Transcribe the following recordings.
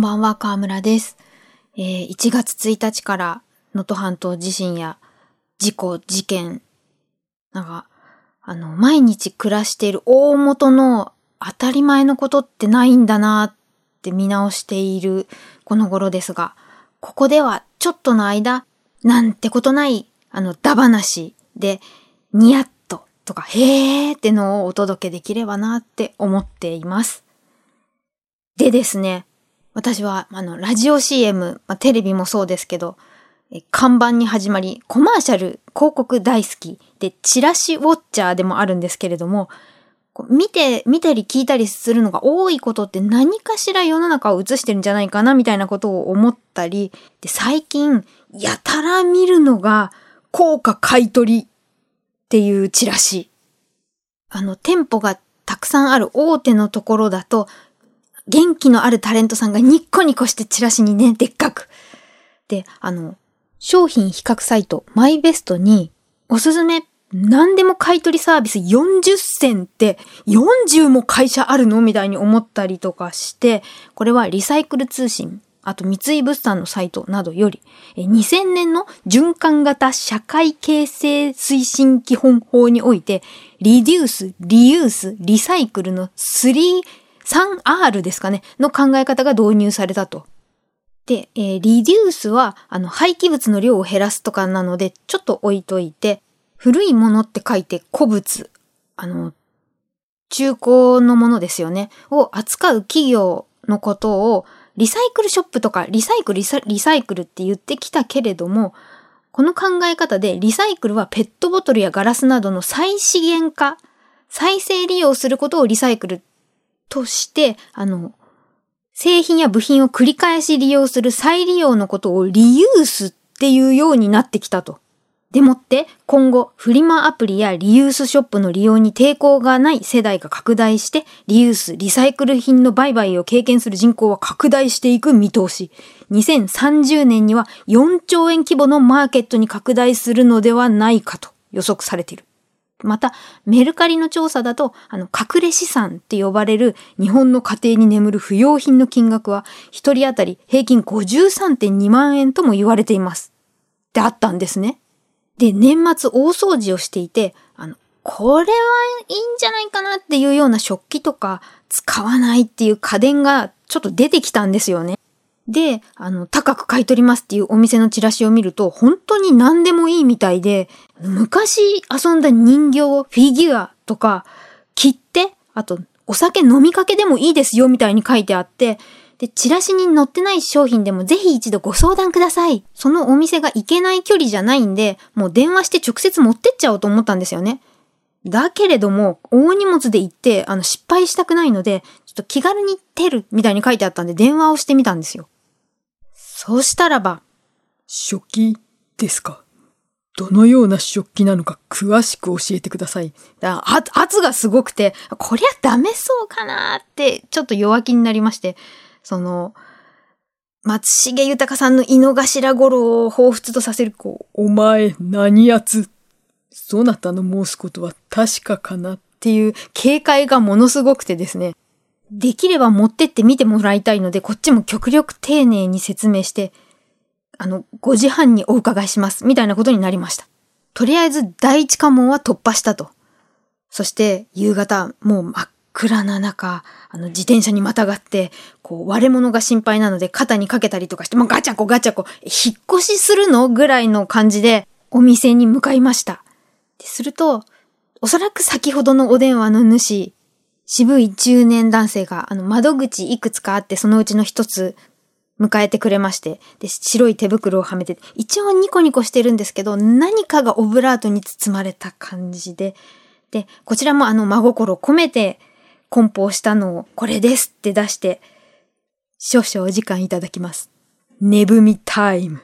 んばんは、河村です。えー1月1日から能登半島地震や事故、事件、なんか、あの、毎日暮らしている大元の当たり前のことってないんだなって見直しているこの頃ですが、ここではちょっとの間、なんてことない、あの、ダ話で、ニヤッととか、へーってのをお届けできればなって思っています。でですね、私は、あの、ラジオ CM、まあ、テレビもそうですけど、看板に始まり、コマーシャル、広告大好き、で、チラシウォッチャーでもあるんですけれども、見て、見たり聞いたりするのが多いことって何かしら世の中を映してるんじゃないかな、みたいなことを思ったり、で、最近、やたら見るのが、効果買取っていうチラシ。あの、店舗がたくさんある大手のところだと、元気のあるタレントさんがニッコニコしてチラシにね、でっかく。で、あの、商品比較サイト、マイベストに、おすすめ、何でも買い取りサービス40銭って、40も会社あるのみたいに思ったりとかして、これはリサイクル通信、あと三井物産のサイトなどより、2000年の循環型社会形成推進基本法において、リデュース、リユース、リサイクルの3、3R ですかね、の考え方が導入されたと。で、えーリデュースは、あの、廃棄物の量を減らすとかなので、ちょっと置いといて、古いものって書いて古物、あの、中古のものですよね、を扱う企業のことを、リサイクルショップとか、リサイクル、リサリサイクルって言ってきたけれども、この考え方でリサイクルはペットボトルやガラスなどの再資源化、再生利用することをリサイクルとして、あの、製品や部品を繰り返し利用する再利用のことをリユースっていうようになってきたと。でもって、今後、フリマアプリやリユースショップの利用に抵抗がない世代が拡大して、リユース、リサイクル品の売買を経験する人口は拡大していく見通し。2030年には4兆円規模のマーケットに拡大するのではないかと予測されている。また、メルカリの調査だと、あの、隠れ資産って呼ばれる日本の家庭に眠る不要品の金額は、一人当たり平均53.2万円とも言われています。ってあったんですね。で、年末大掃除をしていて、あの、これはいいんじゃないかなっていうような食器とか使わないっていう家電がちょっと出てきたんですよね。で、あの、高く買い取りますっていうお店のチラシを見ると、本当に何でもいいみたいで、昔遊んだ人形、フィギュアとか、切手、あと、お酒飲みかけでもいいですよみたいに書いてあって、で、チラシに載ってない商品でもぜひ一度ご相談ください。そのお店が行けない距離じゃないんで、もう電話して直接持ってっちゃおうと思ったんですよね。だけれども、大荷物で行って、あの、失敗したくないので、ちょっと気軽にテルみたいに書いてあったんで電話をしてみたんですよ。そうしたらば、食器ですか？どのような食器なのか詳しく教えてください。だあ圧がすごくて、こりゃダメそうかなって、ちょっと弱気になりまして、その、松重豊さんの井の頭五郎を彷彿とさせる、こう、お前何やつそなたの申すことは確かかな？っていう警戒がものすごくてですね、できれば持ってって見てもらいたいので、こっちも極力丁寧に説明して、あの、5時半にお伺いします、みたいなことになりました。とりあえず第一関門は突破したと。そして夕方、もう真っ暗な中、あの自転車にまたがって、こう割れ物が心配なので肩にかけたりとかして、もうガチャコガチャコ、引っ越しするのぐらいの感じでお店に向かいました。すると、おそらく先ほどのお電話の主、渋い中年男性が、あの、窓口いくつかあって、そのうちの一つ、迎えてくれまして、で、白い手袋をはめて、一応ニコニコしてるんですけど、何かがオブラートに包まれた感じで、で、こちらもあの、真心込めて、梱包したのを、これですって出して、少々お時間いただきます。寝踏みタイム。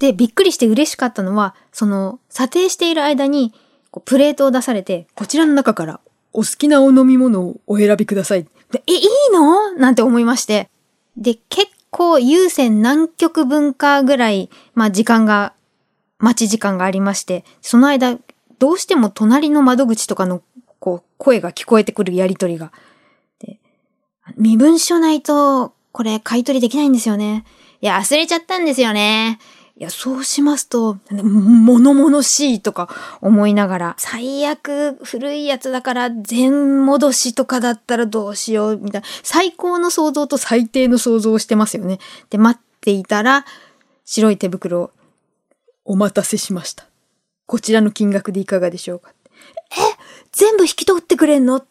で、びっくりして嬉しかったのは、その、査定している間に、こうプレートを出されて、こちらの中からお好きなお飲み物をお選びください。でえ、いいの？なんて思いまして。で、結構優先何曲分かぐらい、まあ時間が、待ち時間がありまして、その間、どうしても隣の窓口とかの、こう、声が聞こえてくるやりとりが。で、身分証ないとこれ買い取りできないんですよね。いや、忘れちゃったんですよね。いや、そうしますと、物々しいとか思いながら、最悪古いやつだから全戻しとかだったらどうしよう、みたいな、最高の想像と最低の想像をしてますよね。で、待っていたら、白い手袋を、お待たせしました。こちらの金額でいかがでしょうかえ？全部引き取ってくれんの？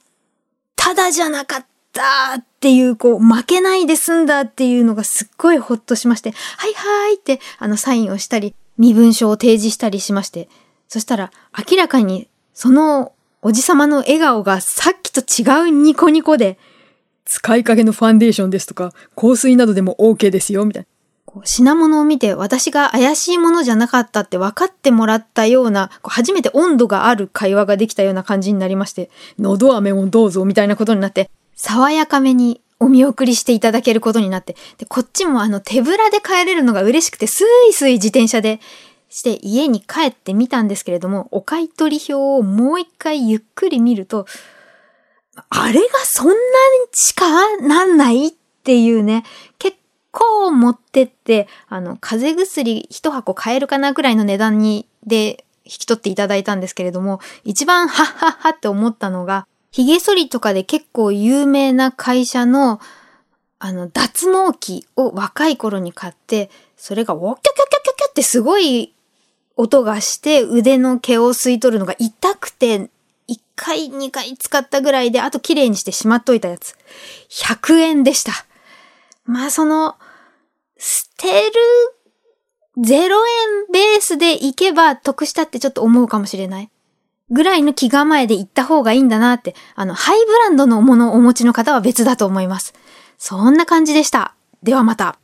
ただじゃなかったたっていう、こう、負けないで済んだっていうのがすっごいほっとしまして、はいはいって、あの、サインをしたり、身分証を提示したりしまして、そしたら、明らかに、そのおじさまの笑顔がさっきと違うニコニコで、使いかけのファンデーションですとか、香水などでも OK ですよ、みたいな。品物を見て私が怪しいものじゃなかったって分かってもらったような、初めて温度がある会話ができたような感じになりまして、喉飴もどうぞみたいなことになって、爽やかめにお見送りしていただけることになって、で、こっちもあの手ぶらで帰れるのが嬉しくて、スイスイ自転車でして家に帰ってみたんですけれども、お買い取り表をもう一回ゆっくり見ると、あれがそんなにしかなんないっていうね、結構持ってって、あの、風邪薬一箱買えるかなぐらいの値段に、で、引き取っていただいたんですけれども、一番はっはっはって思ったのが、髭剃りとかで結構有名な会社の、あの、脱毛器を若い頃に買って、それがウォキョキョキョキョキョってすごい音がして腕の毛を吸い取るのが痛くて、1回2回使ったぐらいで、あと綺麗にしてしまっといたやつ。100円でした。まあその、捨てる0円ベースで行けば得したってちょっと思うかもしれない。ぐらいの気構えで行った方がいいんだなって、あの、ハイブランドのものをお持ちの方は別だと思います。そんな感じでした。ではまた。